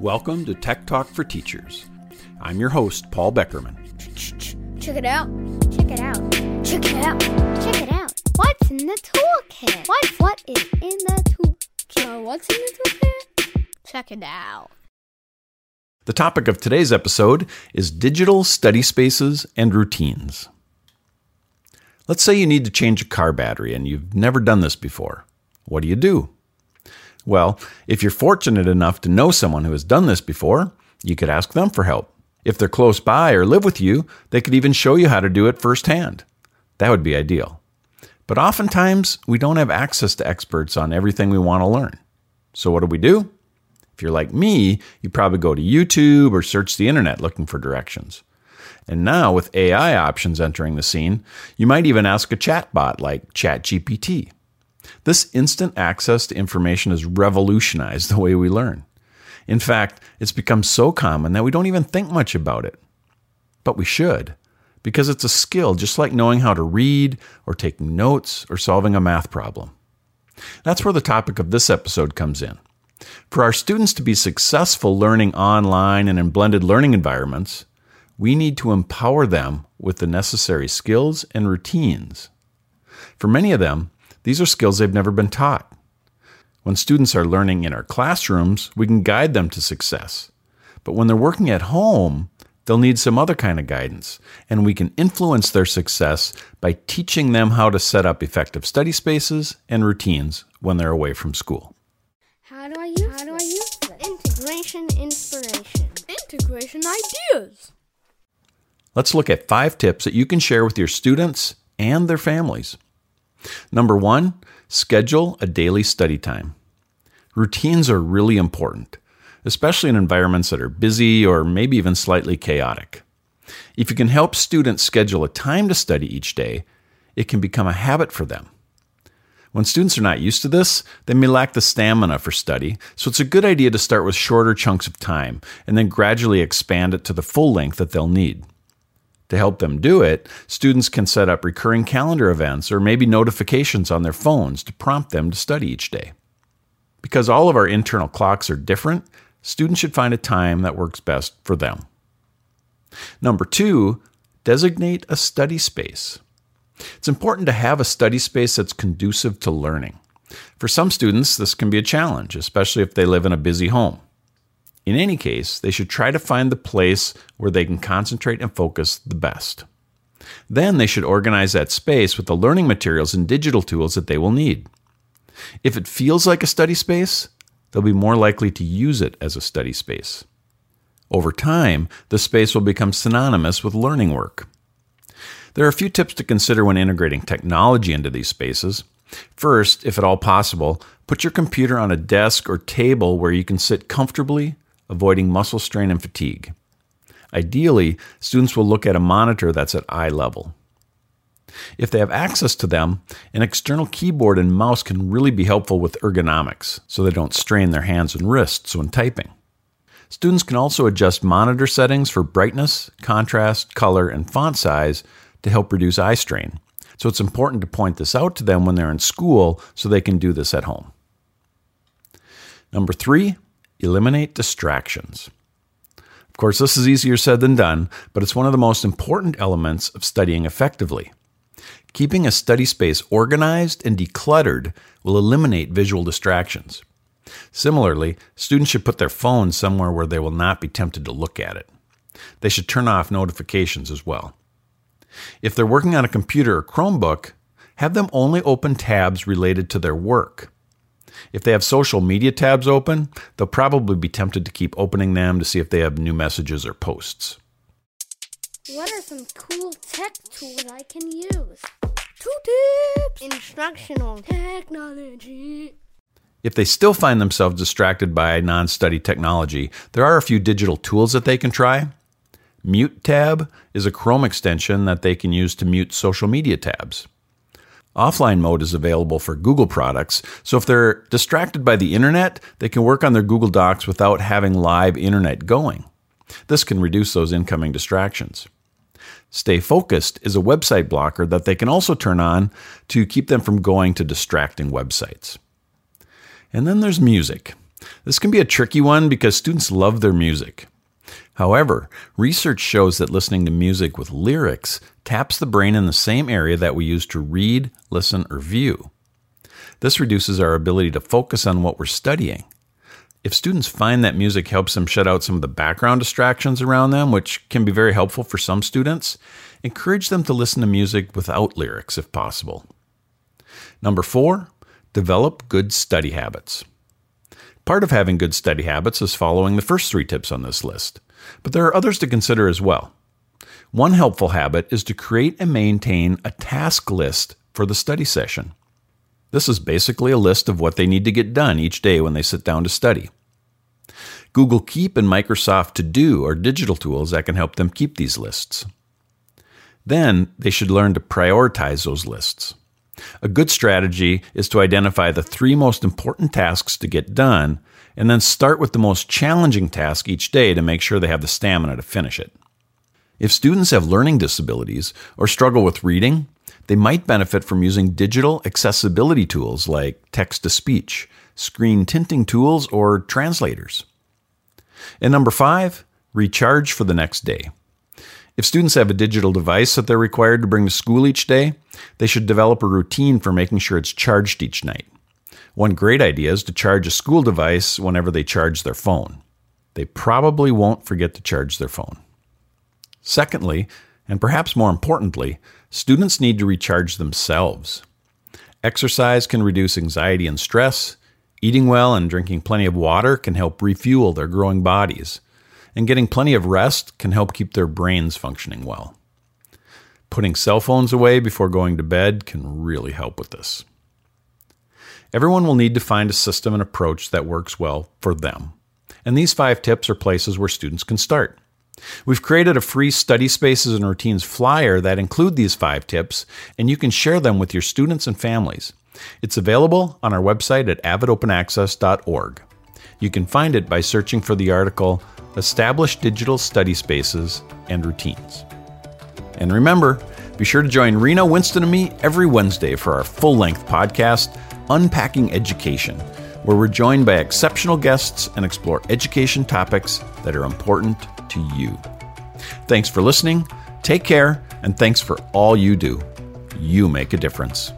Welcome to Tech Talk for Teachers. I'm your host, Paul Beckermann. Check it out. Check it out. Check it out. Check it out. What's in the toolkit? What what is in the toolkit? What's in the toolkit? Check it out. The topic of today's episode is digital study spaces and routines. Let's say you need to change a car battery and you've never done this before. What do you do? Well, if you're fortunate enough to know someone who has done this before, you could ask them for help. If they're close by or live with you, they could even show you how to do it firsthand. That would be ideal. But oftentimes, we don't have access to experts on everything we want to learn. So, what do we do? If you're like me, you probably go to YouTube or search the internet looking for directions. And now, with AI options entering the scene, you might even ask a chatbot like ChatGPT. This instant access to information has revolutionized the way we learn. In fact, it's become so common that we don't even think much about it. But we should, because it's a skill just like knowing how to read, or taking notes, or solving a math problem. That's where the topic of this episode comes in. For our students to be successful learning online and in blended learning environments, we need to empower them with the necessary skills and routines. For many of them, these are skills they've never been taught. When students are learning in our classrooms, we can guide them to success. But when they're working at home, they'll need some other kind of guidance, and we can influence their success by teaching them how to set up effective study spaces and routines when they're away from school. How do I use How do I use this? Integration inspiration. Integration ideas. Let's look at five tips that you can share with your students and their families. Number one, schedule a daily study time. Routines are really important, especially in environments that are busy or maybe even slightly chaotic. If you can help students schedule a time to study each day, it can become a habit for them. When students are not used to this, they may lack the stamina for study, so it's a good idea to start with shorter chunks of time and then gradually expand it to the full length that they'll need. To help them do it, students can set up recurring calendar events or maybe notifications on their phones to prompt them to study each day. Because all of our internal clocks are different, students should find a time that works best for them. Number two, designate a study space. It's important to have a study space that's conducive to learning. For some students, this can be a challenge, especially if they live in a busy home. In any case, they should try to find the place where they can concentrate and focus the best. Then they should organize that space with the learning materials and digital tools that they will need. If it feels like a study space, they'll be more likely to use it as a study space. Over time, the space will become synonymous with learning work. There are a few tips to consider when integrating technology into these spaces. First, if at all possible, put your computer on a desk or table where you can sit comfortably avoiding muscle strain and fatigue. Ideally, students will look at a monitor that's at eye level. If they have access to them, an external keyboard and mouse can really be helpful with ergonomics so they don't strain their hands and wrists when typing. Students can also adjust monitor settings for brightness, contrast, color, and font size to help reduce eye strain. So it's important to point this out to them when they're in school so they can do this at home. Number three, Eliminate distractions. Of course, this is easier said than done, but it's one of the most important elements of studying effectively. Keeping a study space organized and decluttered will eliminate visual distractions. Similarly, students should put their phones somewhere where they will not be tempted to look at it. They should turn off notifications as well. If they're working on a computer or Chromebook, have them only open tabs related to their work. If they have social media tabs open, they'll probably be tempted to keep opening them to see if they have new messages or posts. What are some cool tech tools I can use? Two tips. Instructional Technology. If they still find themselves distracted by non study technology, there are a few digital tools that they can try. Mute Tab is a Chrome extension that they can use to mute social media tabs. Offline mode is available for Google products, so if they're distracted by the internet, they can work on their Google Docs without having live internet going. This can reduce those incoming distractions. Stay Focused is a website blocker that they can also turn on to keep them from going to distracting websites. And then there's music. This can be a tricky one because students love their music. However, research shows that listening to music with lyrics taps the brain in the same area that we use to read, listen, or view. This reduces our ability to focus on what we're studying. If students find that music helps them shut out some of the background distractions around them, which can be very helpful for some students, encourage them to listen to music without lyrics if possible. Number four, develop good study habits. Part of having good study habits is following the first three tips on this list, but there are others to consider as well. One helpful habit is to create and maintain a task list for the study session. This is basically a list of what they need to get done each day when they sit down to study. Google Keep and Microsoft To Do are digital tools that can help them keep these lists. Then they should learn to prioritize those lists. A good strategy is to identify the three most important tasks to get done and then start with the most challenging task each day to make sure they have the stamina to finish it. If students have learning disabilities or struggle with reading, they might benefit from using digital accessibility tools like text to speech, screen tinting tools, or translators. And number five, recharge for the next day. If students have a digital device that they're required to bring to school each day, they should develop a routine for making sure it's charged each night. One great idea is to charge a school device whenever they charge their phone. They probably won't forget to charge their phone. Secondly, and perhaps more importantly, students need to recharge themselves. Exercise can reduce anxiety and stress. Eating well and drinking plenty of water can help refuel their growing bodies. And getting plenty of rest can help keep their brains functioning well. Putting cell phones away before going to bed can really help with this. Everyone will need to find a system and approach that works well for them. And these five tips are places where students can start. We've created a free study spaces and routines flyer that include these five tips, and you can share them with your students and families. It's available on our website at avidopenaccess.org. You can find it by searching for the article Establish Digital Study Spaces and Routines. And remember, be sure to join Rena, Winston, and me every Wednesday for our full length podcast, Unpacking Education, where we're joined by exceptional guests and explore education topics that are important to you. Thanks for listening, take care, and thanks for all you do. You make a difference.